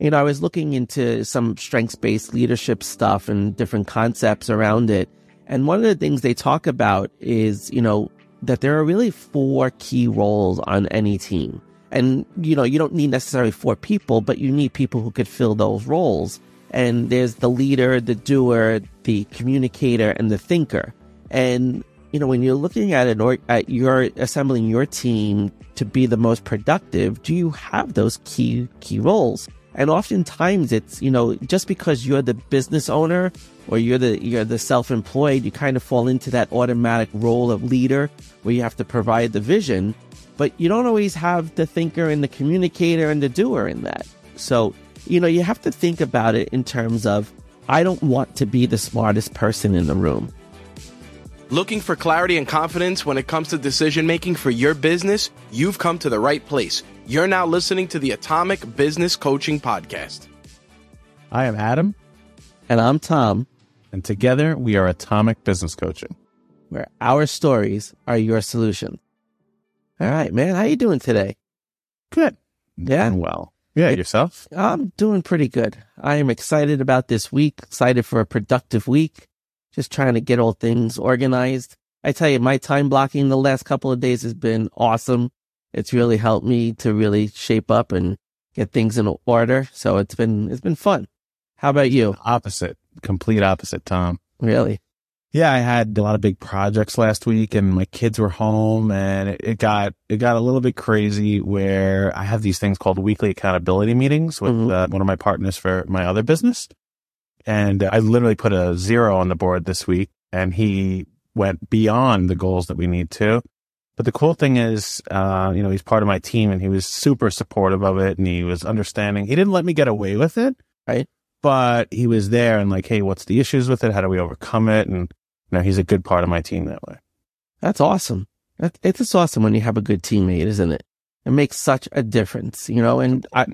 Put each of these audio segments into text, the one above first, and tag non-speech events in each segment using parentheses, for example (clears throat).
you know, I was looking into some strengths based leadership stuff and different concepts around it. And one of the things they talk about is, you know, that there are really four key roles on any team. And, you know, you don't need necessarily four people, but you need people who could fill those roles. And there's the leader, the doer, the communicator, and the thinker. And, you know, when you're looking at it or at you're assembling your team to be the most productive, do you have those key, key roles? And oftentimes it's, you know, just because you're the business owner or you're the, you're the self-employed, you kind of fall into that automatic role of leader where you have to provide the vision, but you don't always have the thinker and the communicator and the doer in that. So, you know, you have to think about it in terms of, I don't want to be the smartest person in the room. Looking for clarity and confidence when it comes to decision making for your business? You've come to the right place. You're now listening to the Atomic Business Coaching Podcast. I am Adam. And I'm Tom. And together we are Atomic Business Coaching. Where our stories are your solution. All right, man. How you doing today? Good. Yeah. Doing well. Yeah, yourself? I'm doing pretty good. I am excited about this week, excited for a productive week, just trying to get all things organized. I tell you, my time blocking the last couple of days has been awesome it's really helped me to really shape up and get things in order. So it's been, it's been fun. How about you? Opposite, complete opposite, Tom. Really? Yeah, I had a lot of big projects last week and my kids were home and it, it got, it got a little bit crazy where I have these things called weekly accountability meetings with mm-hmm. uh, one of my partners for my other business. And I literally put a zero on the board this week and he went beyond the goals that we need to. But the cool thing is, uh, you know, he's part of my team and he was super supportive of it and he was understanding. He didn't let me get away with it. Right. But he was there and like, Hey, what's the issues with it? How do we overcome it? And, you know, he's a good part of my team that way. That's awesome. That, it's just awesome when you have a good teammate, isn't it? It makes such a difference, you know, and I,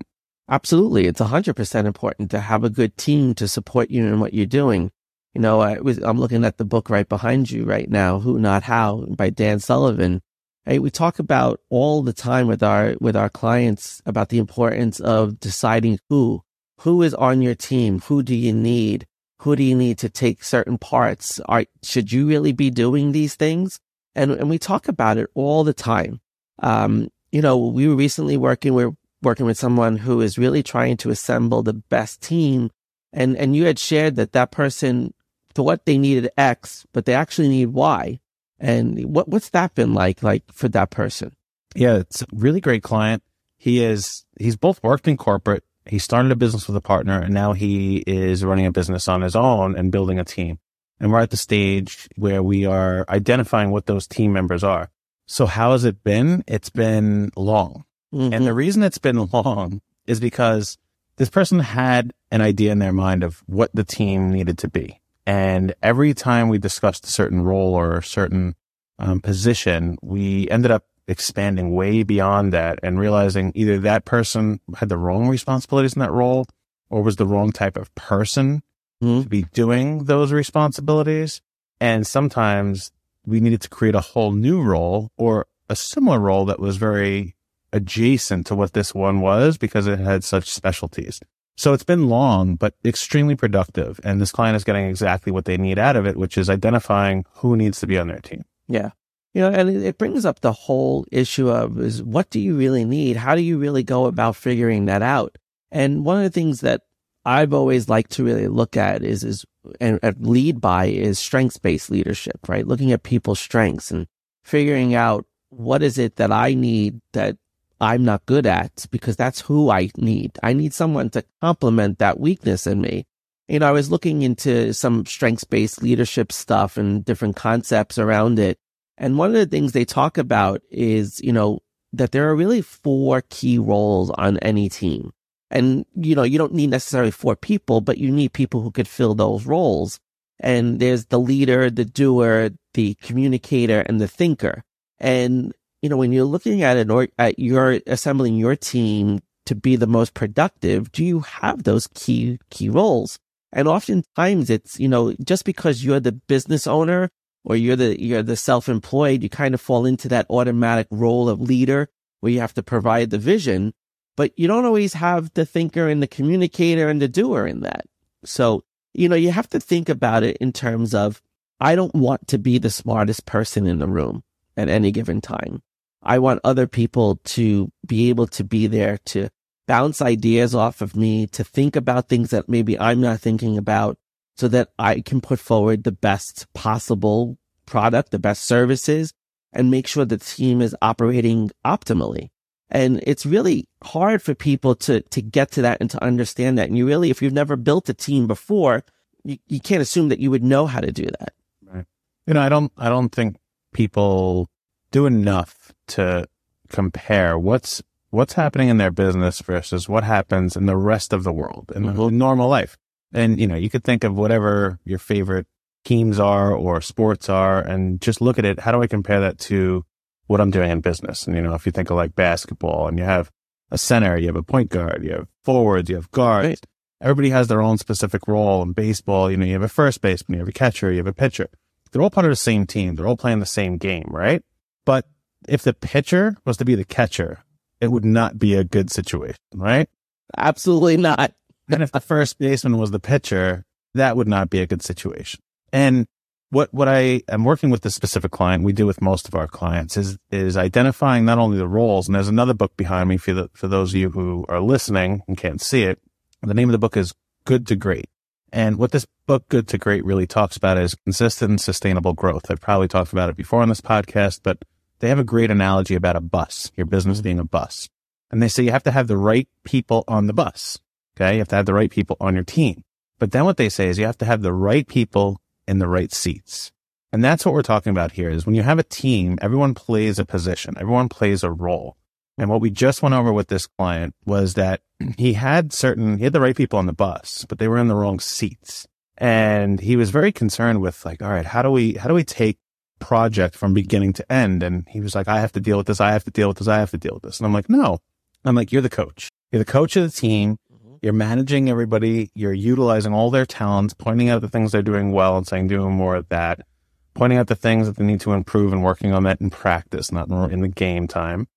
absolutely. It's a hundred percent important to have a good team to support you in what you're doing. You know, I was, I'm looking at the book right behind you right now, Who Not How by Dan Sullivan. Hey, we talk about all the time with our with our clients about the importance of deciding who who is on your team, who do you need, who do you need to take certain parts. Are should you really be doing these things? And and we talk about it all the time. Um, you know, we were recently working we're working with someone who is really trying to assemble the best team, and and you had shared that that person thought they needed X, but they actually need Y. And what what's that been like, like for that person? Yeah, it's a really great client. He is he's both worked in corporate. He started a business with a partner, and now he is running a business on his own and building a team. And we're at the stage where we are identifying what those team members are. So how has it been? It's been long. Mm-hmm. And the reason it's been (laughs) long is because this person had an idea in their mind of what the team needed to be. And every time we discussed a certain role or a certain um, position, we ended up expanding way beyond that and realizing either that person had the wrong responsibilities in that role or was the wrong type of person mm-hmm. to be doing those responsibilities. And sometimes we needed to create a whole new role or a similar role that was very adjacent to what this one was because it had such specialties. So it's been long, but extremely productive. And this client is getting exactly what they need out of it, which is identifying who needs to be on their team. Yeah. You know, and it brings up the whole issue of is what do you really need? How do you really go about figuring that out? And one of the things that I've always liked to really look at is, is and, and lead by is strengths based leadership, right? Looking at people's strengths and figuring out what is it that I need that I'm not good at because that's who I need. I need someone to complement that weakness in me. You know, I was looking into some strengths based leadership stuff and different concepts around it. And one of the things they talk about is, you know, that there are really four key roles on any team. And, you know, you don't need necessarily four people, but you need people who could fill those roles. And there's the leader, the doer, the communicator, and the thinker. And you know, when you're looking at an or at your assembling your team to be the most productive, do you have those key key roles? And oftentimes it's, you know, just because you're the business owner or you're the you're the self-employed, you kind of fall into that automatic role of leader where you have to provide the vision. but you don't always have the thinker and the communicator and the doer in that. So, you know, you have to think about it in terms of, I don't want to be the smartest person in the room at any given time. I want other people to be able to be there to bounce ideas off of me, to think about things that maybe I'm not thinking about so that I can put forward the best possible product, the best services and make sure the team is operating optimally. And it's really hard for people to, to get to that and to understand that. And you really, if you've never built a team before, you, you can't assume that you would know how to do that. Right. You know, I don't, I don't think people do enough to compare what's, what's happening in their business versus what happens in the rest of the world in mm-hmm. normal life. And, you know, you could think of whatever your favorite teams are or sports are and just look at it. How do I compare that to what I'm doing in business? And, you know, if you think of like basketball and you have a center, you have a point guard, you have forwards, you have guards. Right. Everybody has their own specific role in baseball. You know, you have a first baseman, you have a catcher, you have a pitcher. They're all part of the same team. They're all playing the same game, right? But if the pitcher was to be the catcher, it would not be a good situation, right? Absolutely not. (laughs) and if the first baseman was the pitcher, that would not be a good situation. And what, what I am working with this specific client, we do with most of our clients is, is identifying not only the roles, and there's another book behind me for the, for those of you who are listening and can't see it. The name of the book is Good to Great. And what this book, Good to Great, really talks about is consistent and sustainable growth. I've probably talked about it before on this podcast, but they have a great analogy about a bus, your business mm-hmm. being a bus. And they say you have to have the right people on the bus. Okay. You have to have the right people on your team. But then what they say is you have to have the right people in the right seats. And that's what we're talking about here is when you have a team, everyone plays a position, everyone plays a role. And what we just went over with this client was that (clears throat) he had certain, he had the right people on the bus, but they were in the wrong seats. And he was very concerned with like, all right, how do we, how do we take project from beginning to end? And he was like, I have to deal with this. I have to deal with this. I have to deal with this. And I'm like, no, I'm like, you're the coach. You're the coach of the team. You're managing everybody. You're utilizing all their talents, pointing out the things they're doing well and saying, doing more of that, pointing out the things that they need to improve and working on that in practice, not in the game time.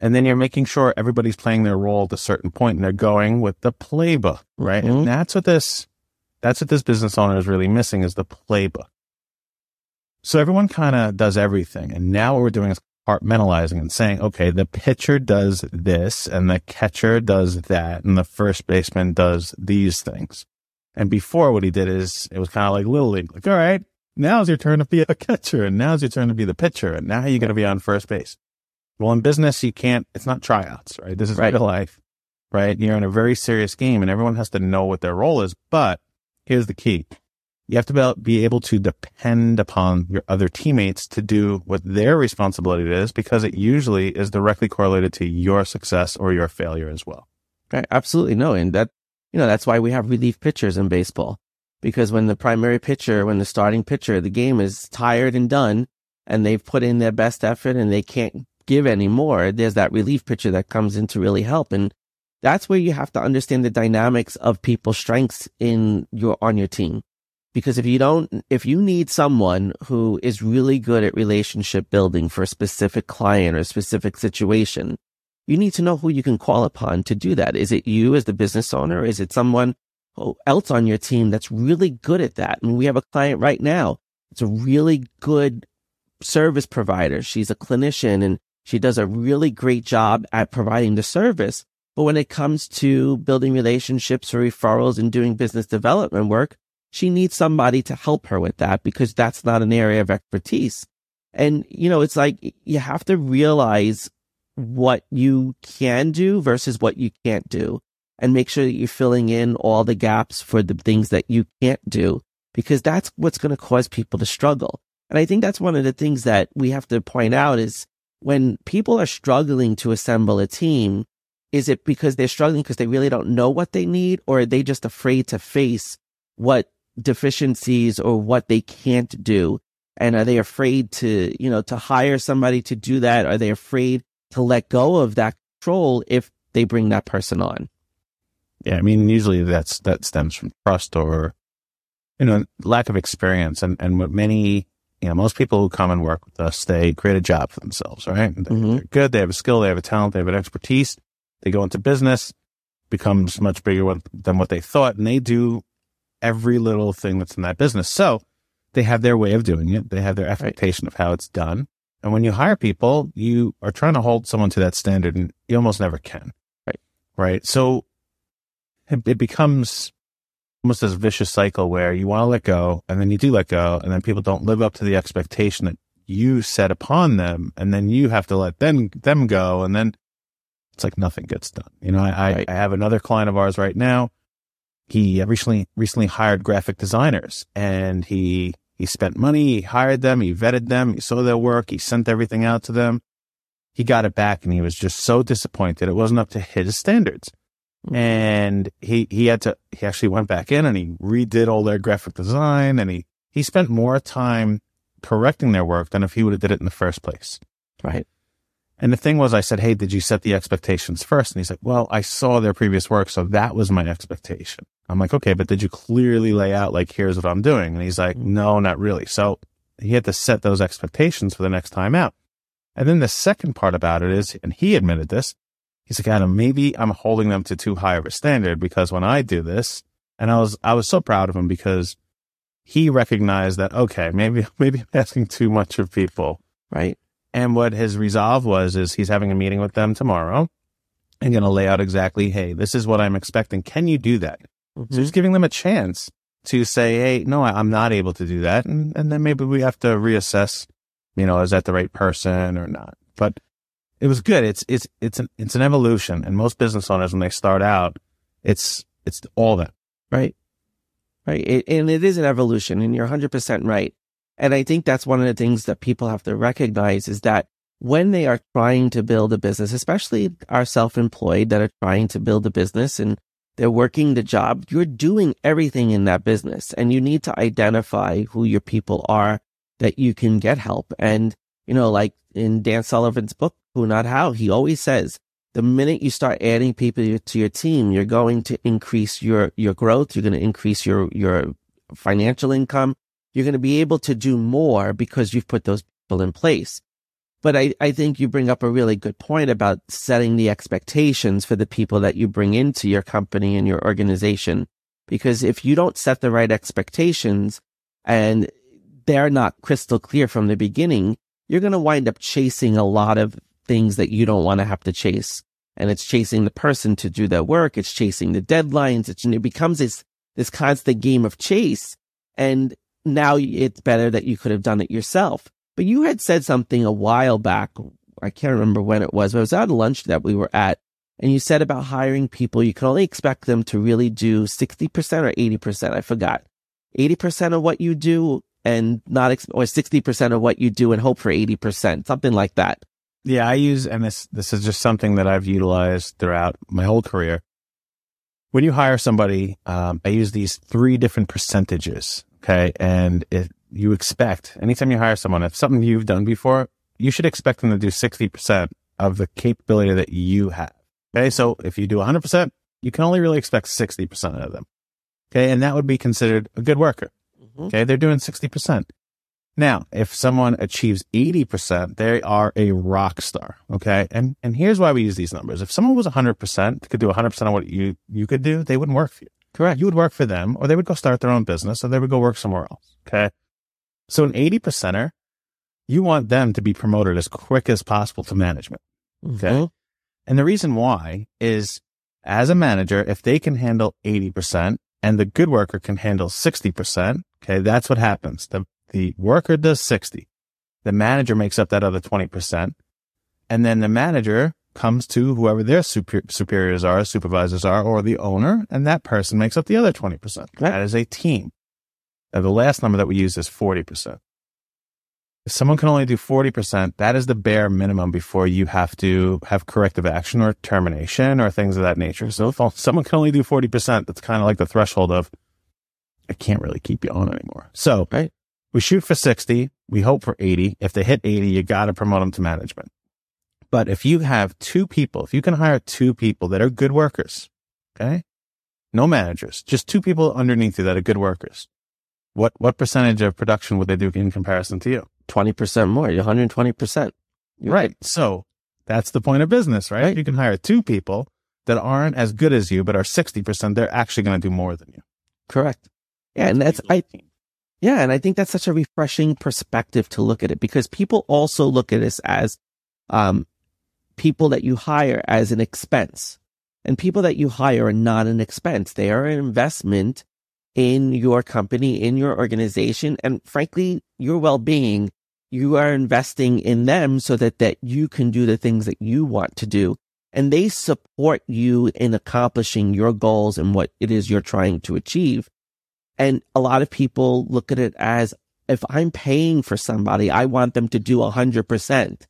And then you're making sure everybody's playing their role at a certain point and they're going with the playbook, right? Mm-hmm. And that's what this, that's what this business owner is really missing is the playbook. So everyone kind of does everything. And now what we're doing is compartmentalizing and saying, okay, the pitcher does this and the catcher does that and the first baseman does these things. And before what he did is it was kind of like little league, like, all right, now's your turn to be a catcher and now's your turn to be the pitcher and now you're going to be on first base. Well, in business, you can't, it's not tryouts, right? This is right. real life, right? You're in a very serious game and everyone has to know what their role is. But here's the key you have to be able to depend upon your other teammates to do what their responsibility is because it usually is directly correlated to your success or your failure as well. Absolutely. No. And that, you know, that's why we have relief pitchers in baseball because when the primary pitcher, when the starting pitcher, the game is tired and done and they've put in their best effort and they can't give any more, there's that relief pitcher that comes in to really help. And that's where you have to understand the dynamics of people's strengths in your, on your team because if you don't, if you need someone who is really good at relationship building for a specific client or a specific situation, you need to know who you can call upon to do that. Is it you as the business owner? Is it someone else on your team that's really good at that? I mean, we have a client right now. It's a really good service provider. She's a clinician and she does a really great job at providing the service. But when it comes to building relationships or referrals and doing business development work, she needs somebody to help her with that because that's not an area of expertise. And, you know, it's like you have to realize what you can do versus what you can't do and make sure that you're filling in all the gaps for the things that you can't do because that's what's going to cause people to struggle. And I think that's one of the things that we have to point out is when people are struggling to assemble a team, is it because they're struggling because they really don't know what they need or are they just afraid to face what deficiencies or what they can't do? And are they afraid to, you know, to hire somebody to do that? Are they afraid to let go of that control if they bring that person on? Yeah. I mean, usually that's, that stems from trust or, you know, lack of experience. And, and what many, you know, most people who come and work with us, they create a job for themselves, right? Mm-hmm. They're good. They have a skill. They have a talent. They have an expertise. They go into business, becomes much bigger than what they thought, and they do every little thing that's in that business. So they have their way of doing it. They have their expectation right. of how it's done. And when you hire people, you are trying to hold someone to that standard and you almost never can. Right. Right. So it, it becomes almost this vicious cycle where you want to let go and then you do let go and then people don't live up to the expectation that you set upon them. And then you have to let them, them go. And then it's like nothing gets done. You know, I, right. I, I have another client of ours right now. He recently, recently hired graphic designers and he he spent money, he hired them, he vetted them, he saw their work, he sent everything out to them. He got it back and he was just so disappointed. It wasn't up to his standards. And he, he had to, he actually went back in and he redid all their graphic design and he, he spent more time correcting their work than if he would have did it in the first place. Right. And the thing was, I said, Hey, did you set the expectations first? And he's like, well, I saw their previous work. So that was my expectation. I'm like, okay, but did you clearly lay out like, here's what I'm doing? And he's like, no, not really. So he had to set those expectations for the next time out. And then the second part about it is, and he admitted this, he's like, Adam, maybe I'm holding them to too high of a standard because when I do this, and I was, I was so proud of him because he recognized that, okay, maybe, (laughs) maybe I'm asking too much of people. Right. And what his resolve was, is he's having a meeting with them tomorrow and going to lay out exactly, Hey, this is what I'm expecting. Can you do that? Mm-hmm. So he's giving them a chance to say, Hey, no, I, am not able to do that. And, and then maybe we have to reassess, you know, is that the right person or not? But it was good. It's, it's, it's an, it's an evolution. And most business owners, when they start out, it's, it's all that. Right. Right. It, and it is an evolution and you're 100% right. And I think that's one of the things that people have to recognize is that when they are trying to build a business, especially our self-employed that are trying to build a business and they're working the job. You're doing everything in that business and you need to identify who your people are that you can get help. And, you know, like in Dan Sullivan's book, Who Not How, he always says, the minute you start adding people to your team, you're going to increase your, your growth. You're going to increase your, your financial income. You're going to be able to do more because you've put those people in place. But I, I think you bring up a really good point about setting the expectations for the people that you bring into your company and your organization. Because if you don't set the right expectations and they're not crystal clear from the beginning, you're going to wind up chasing a lot of things that you don't want to have to chase. And it's chasing the person to do their work. It's chasing the deadlines. It's, it becomes this, this constant game of chase. And now it's better that you could have done it yourself. But you had said something a while back. I can't remember when it was, but it was at a lunch that we were at. And you said about hiring people, you can only expect them to really do 60% or 80%. I forgot. 80% of what you do and not, ex- or 60% of what you do and hope for 80%, something like that. Yeah, I use, and this, this is just something that I've utilized throughout my whole career. When you hire somebody, um, I use these three different percentages. Okay. And if you expect anytime you hire someone, if something you've done before, you should expect them to do 60% of the capability that you have. Okay. So if you do 100%, you can only really expect 60% of them. Okay. And that would be considered a good worker. Mm-hmm. Okay. They're doing 60%. Now, if someone achieves 80%, they are a rock star. Okay. And, and here's why we use these numbers. If someone was 100%, could do 100% of what you, you could do, they wouldn't work for you. Correct. You would work for them or they would go start their own business or they would go work somewhere else. Okay. So an 80 percenter, you want them to be promoted as quick as possible to management. Okay. Mm-hmm. And the reason why is as a manager, if they can handle 80% and the good worker can handle 60%, okay, that's what happens. The, the worker does 60. The manager makes up that other 20%. And then the manager comes to whoever their super, superiors are, supervisors are, or the owner, and that person makes up the other 20%. Right. That is a team. Now, the last number that we use is 40%. If someone can only do 40%, that is the bare minimum before you have to have corrective action or termination or things of that nature. So if someone can only do 40%, that's kind of like the threshold of, I can't really keep you on anymore. So right. we shoot for 60. We hope for 80. If they hit 80, you got to promote them to management. But if you have two people, if you can hire two people that are good workers, okay? No managers, just two people underneath you that are good workers what what percentage of production would they do in comparison to you? Twenty percent more. You're 120 percent. Right. So That's the point of business, right? Right. You can hire two people that aren't as good as you, but are 60%. They're actually going to do more than you. Correct. Yeah. And that's, I, yeah. And I think that's such a refreshing perspective to look at it because people also look at this as, um, people that you hire as an expense and people that you hire are not an expense. They are an investment in your company, in your organization, and frankly, your well-being. You are investing in them so that, that you can do the things that you want to do. And they support you in accomplishing your goals and what it is you're trying to achieve. And a lot of people look at it as if I'm paying for somebody, I want them to do a hundred percent,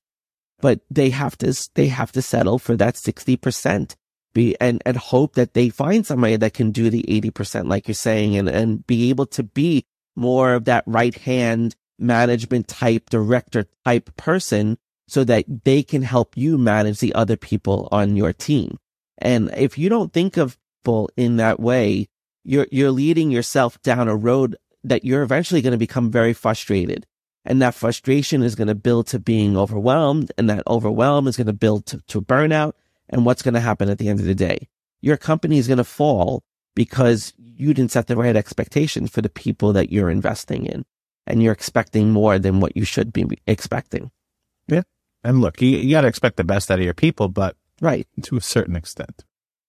but they have to, they have to settle for that 60% be and, and hope that they find somebody that can do the 80%, like you're saying, and, and be able to be more of that right hand management type, director type person so that they can help you manage the other people on your team. And if you don't think of people in that way, you're, you're leading yourself down a road that you're eventually going to become very frustrated. And that frustration is going to build to being overwhelmed. And that overwhelm is going to build to, to burnout. And what's going to happen at the end of the day? Your company is going to fall because you didn't set the right expectations for the people that you're investing in. And you're expecting more than what you should be expecting. Yeah. And look, you, you got to expect the best out of your people, but Right. to a certain extent.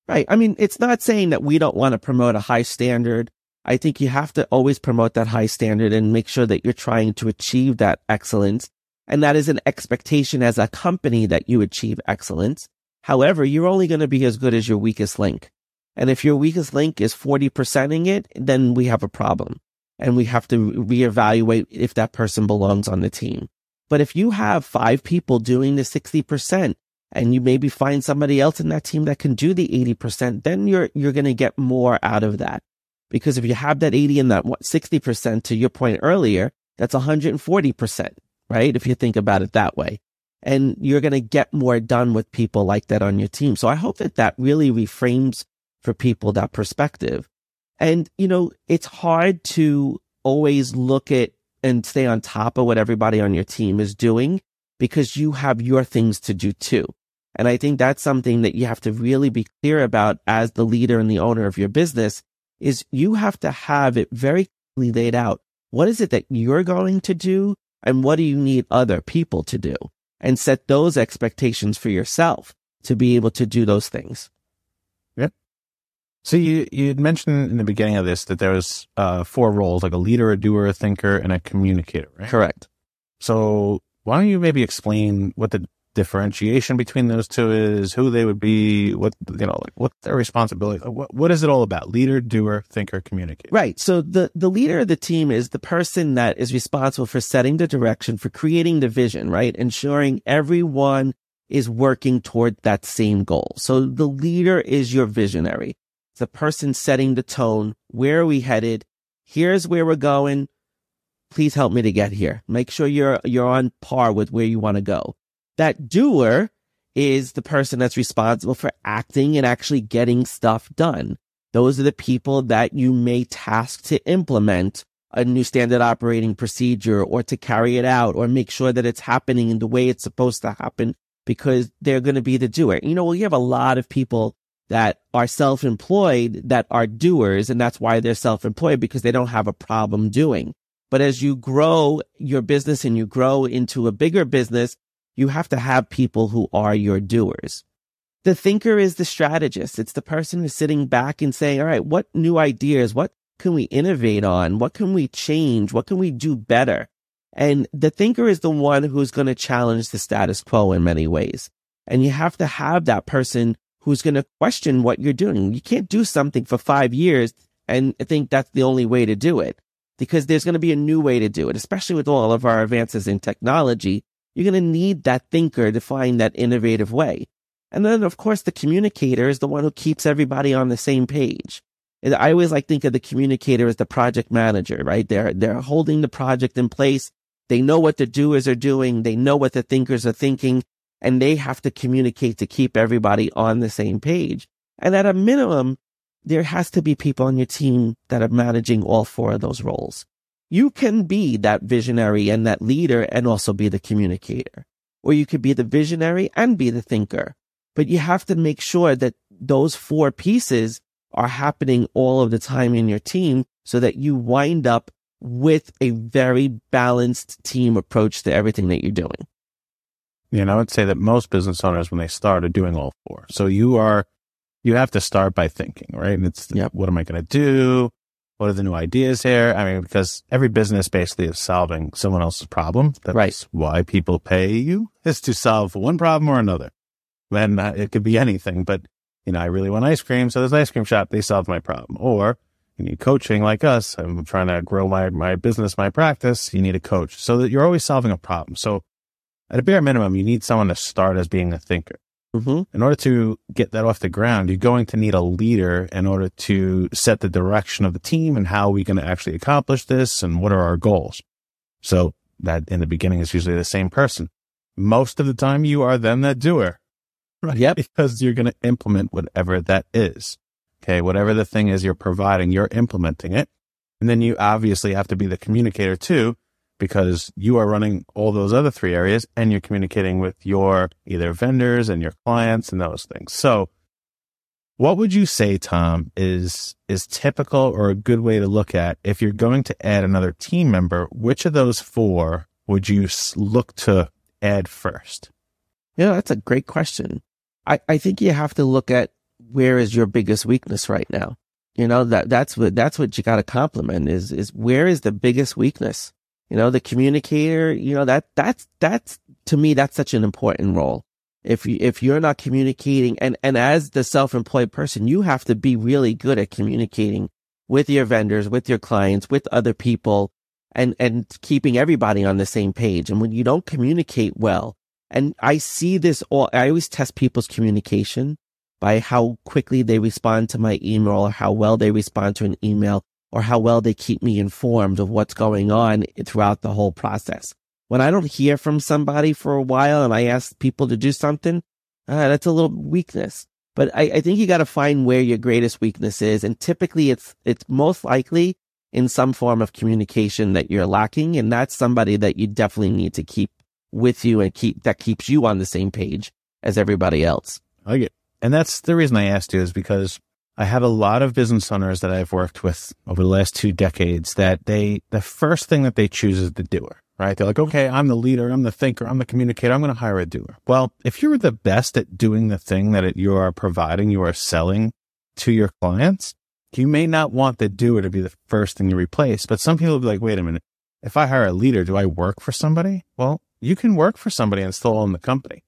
Right. I mean, it's not saying that we don't want to promote a high standard. I think you have to always promote that high standard and make sure that you're trying to achieve that excellence. And that is an expectation as a company that you achieve excellence. However, you're only going to be as good as your weakest link. And if your weakest link is 40%ing it, then we have a problem and we have to reevaluate if that person belongs on the team. But if you have five people doing the 60%, and you maybe find somebody else in that team that can do the 80%, then you're, you're going to get more out of that. Because if you have that 80 and that what, 60% to your point earlier, that's 140%, right? If you think about it that way. And you're going to get more done with people like that on your team. So I hope that that really reframes for people that perspective. And, you know, it's hard to always look at and stay on top of what everybody on your team is doing because you have your things to do too. And I think that's something that you have to really be clear about as the leader and the owner of your business is you have to have it very clearly laid out. What is it that you're going to do? And what do you need other people to do? And set those expectations for yourself to be able to do those things. Yep. So you you had mentioned in the beginning of this that there was uh, four roles, like a leader, a doer, a thinker, and a communicator, right? Correct. So why don't you maybe explain what the differentiation between those two is, who they would be, what you know, like what their responsibility, uh, what what is it all about? Leader, doer, thinker, communicator. Right. So the, the leader of the team is the person that is responsible for setting the direction, for creating the vision, right? Ensuring everyone is working toward that same goal. So the leader is your visionary. It's the person setting the tone. Where are we headed? Here's where we're going. Please help me to get here. Make sure you're, you're on par with where you want to go. That doer is the person that's responsible for acting and actually getting stuff done. Those are the people that you may task to implement a new standard operating procedure or to carry it out or make sure that it's happening in the way it's supposed to happen because they're going to be the doer. You know, we have a lot of people that are self-employed that are doers and that's why they're self-employed because they don't have a problem doing. But as you grow your business and you grow into a bigger business, you have to have people who are your doers. The thinker is the strategist. It's the person who's sitting back and saying, all right, what new ideas? What can we innovate on? What can we change? What can we do better? And the thinker is the one who's going to challenge the status quo in many ways. And you have to have that person who's going to question what you're doing. You can't do something for five years and think that's the only way to do it because there's going to be a new way to do it, especially with all of our advances in technology. You're going to need that thinker to find that innovative way. And then, of course, the communicator is the one who keeps everybody on the same page. And I always like think of the communicator as the project manager, right? They're, they're holding the project in place. They know what the doers are doing. They know what the thinkers are thinking and they have to communicate to keep everybody on the same page. And at a minimum, there has to be people on your team that are managing all four of those roles. You can be that visionary and that leader and also be the communicator. or you could be the visionary and be the thinker. But you have to make sure that those four pieces are happening all of the time in your team so that you wind up with a very balanced team approach to everything that you're doing. Yeah, know, I would say that most business owners, when they start, are doing all four. So you are, you have to start by thinking, right? And it's, yep. what am I going to do? What are the new ideas here? I mean, because every business basically is solving someone else's problem. That's right. why people pay you is to solve one problem or another. Then uh, it could be anything, but you know, I really want ice cream. So this ice cream shop, they solved my problem. Or you need coaching like us. I'm trying to grow my, my business, my practice. You need a coach so that you're always solving a problem. So at a bare minimum, you need someone to start as being a thinker. Mm-hmm. In order to get that off the ground, you're going to need a leader in order to set the direction of the team and how are we to actually accomplish this and what are our goals. So that in the beginning is usually the same person. Most of the time you are then that doer. Right. Yep. (laughs) Because you're going to implement whatever that is. Okay. Whatever the thing is you're providing, you're implementing it. And then you obviously have to be the communicator too because you are running all those other three areas and you're communicating with your either vendors and your clients and those things. So what would you say, Tom, is, is typical or a good way to look at if you're going to add another team member, which of those four would you look to add first? Yeah, that's a great question. I, I think you have to look at where is your biggest weakness right now. You know, that, that's what, that's what you got to complement is, is where is the biggest weakness? You know, the communicator, you know, that, that's, that's, to me, that's such an important role. If you, if you're not communicating and, and as the self-employed person, you have to be really good at communicating with your vendors, with your clients, with other people and, and keeping everybody on the same page. And when you don't communicate well, and I see this all, I always test people's communication by how quickly they respond to my email or how well they respond to an email or how well they keep me informed of what's going on throughout the whole process. When I don't hear from somebody for a while and I ask people to do something, uh, that's a little weakness. But I, I think you got to find where your greatest weakness is. And typically it's, it's most likely in some form of communication that you're lacking. And that's somebody that you definitely need to keep with you and keep, that keeps you on the same page as everybody else. I get, and that's the reason I asked you is because I have a lot of business owners that I've worked with over the last two decades that they, the first thing that they choose is the doer, right? They're like, okay, I'm the leader. I'm the thinker. I'm the communicator. I'm going to hire a doer. Well, if you're the best at doing the thing that you are providing, you are selling to your clients, you may not want the doer to be the first thing you replace, but some people will be like, wait a minute. If I hire a leader, do I work for somebody? Well, you can work for somebody and still own the company.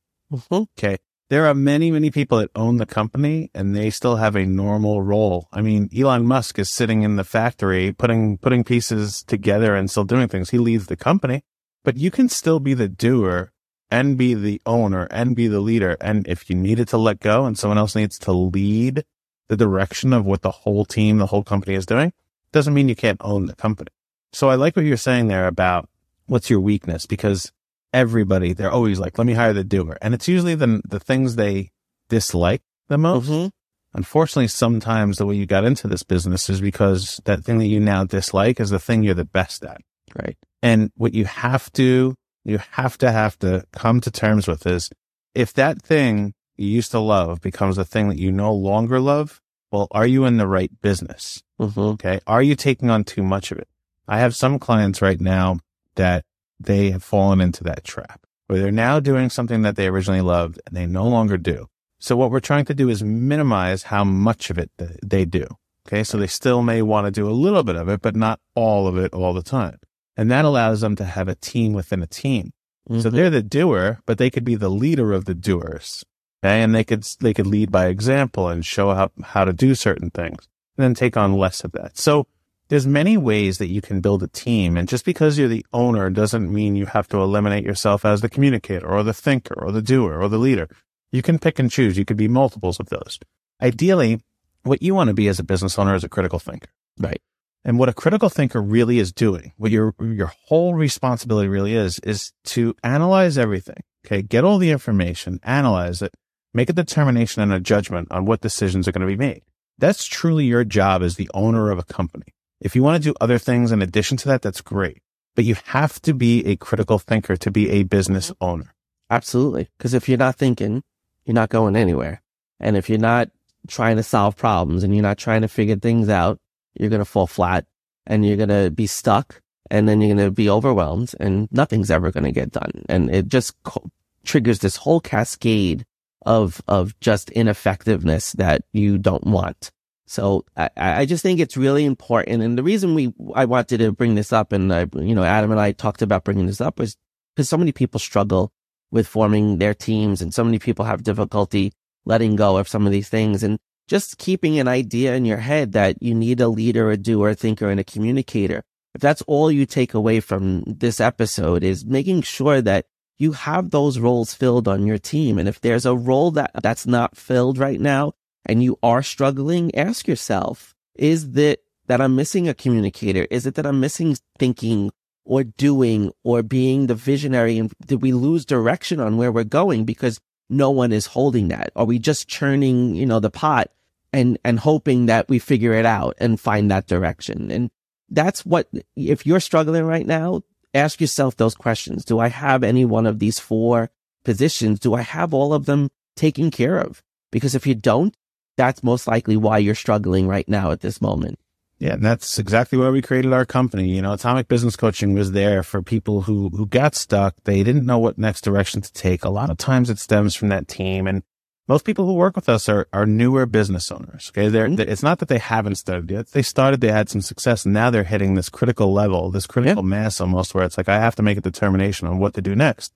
Okay there are many, many people that own the company and they still have a normal role. I mean, Elon Musk is sitting in the factory putting, putting pieces together and still doing things. He leads the company, but you can still be the doer and be the owner and be the leader. And if you needed to let go and someone else needs to lead the direction of what the whole team, the whole company is doing, doesn't mean you can't own the company. So I like what you're saying there about what's your weakness because everybody, they're always like, let me hire the doer. And it's usually the, the things they dislike the most. Mm-hmm. Unfortunately, sometimes the way you got into this business is because that thing that you now dislike is the thing you're the best at. Right. And what you have to, you have to have to come to terms with is if that thing you used to love becomes a thing that you no longer love, well, are you in the right business? Mm-hmm. Okay. Are you taking on too much of it? I have some clients right now that they have fallen into that trap where they're now doing something that they originally loved and they no longer do. So what we're trying to do is minimize how much of it they do. Okay. So they still may want to do a little bit of it, but not all of it all the time. And that allows them to have a team within a team. Mm-hmm. So they're the doer, but they could be the leader of the doers. Okay. And they could, they could lead by example and show how, how to do certain things and then take on less of that. So there's many ways that you can build a team. And just because you're the owner doesn't mean you have to eliminate yourself as the communicator or the thinker or the doer or the leader. You can pick and choose. You could be multiples of those. Ideally, what you want to be as a business owner is a critical thinker. Right. And what a critical thinker really is doing, what your, your whole responsibility really is, is to analyze everything. Okay. Get all the information, analyze it, make a determination and a judgment on what decisions are going to be made. That's truly your job as the owner of a company. If you want to do other things in addition to that, that's great. But you have to be a critical thinker to be a business owner. Absolutely. Because if you're not thinking, you're not going anywhere. And if you're not trying to solve problems and you're not trying to figure things out, you're going to fall flat and you're going to be stuck and then you're going to be overwhelmed and nothing's ever going to get done. And it just co- triggers this whole cascade of, of just ineffectiveness that you don't want. So I, I just think it's really important. And the reason we, I wanted to bring this up and I, you know, Adam and I talked about bringing this up was because so many people struggle with forming their teams and so many people have difficulty letting go of some of these things and just keeping an idea in your head that you need a leader, a doer, a thinker, and a communicator. If that's all you take away from this episode is making sure that you have those roles filled on your team. And if there's a role that that's not filled right now and you are struggling, ask yourself, is that that I'm missing a communicator? Is it that I'm missing thinking or doing or being the visionary? And did we lose direction on where we're going because no one is holding that? Are we just churning, you know, the pot and, and hoping that we figure it out and find that direction? And that's what, if you're struggling right now, ask yourself those questions. Do I have any one of these four positions? Do I have all of them taken care of? Because if you don't, that's most likely why you're struggling right now at this moment. Yeah, and that's exactly why we created our company. You know, Atomic Business Coaching was there for people who who got stuck. They didn't know what next direction to take. A lot of times it stems from that team and most people who work with us are, are newer business owners. Okay. They're, mm-hmm. it's not that they haven't started yet. They started, they had some success and now they're hitting this critical level, this critical yeah. mass almost where it's like, I have to make a determination on what to do next.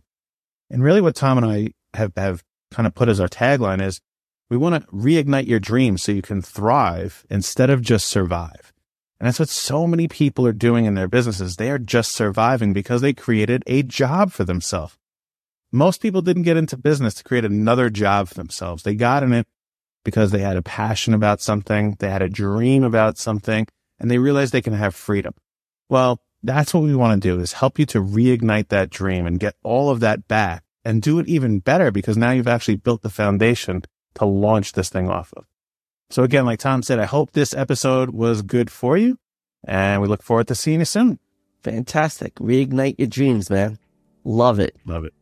And really what Tom and I have, have kind of put as our tagline is we want to reignite your dreams so you can thrive instead of just survive. And that's what so many people are doing in their businesses. They are just surviving because they created a job for themselves. Most people didn't get into business to create another job for themselves. They got in it because they had a passion about something, they had a dream about something, and they realized they can have freedom. Well, that's what we want to do is help you to reignite that dream and get all of that back and do it even better because now you've actually built the foundation to launch this thing off of. So again, like Tom said, I hope this episode was good for you and we look forward to seeing you soon. Fantastic. Reignite your dreams, man. Love it. Love it.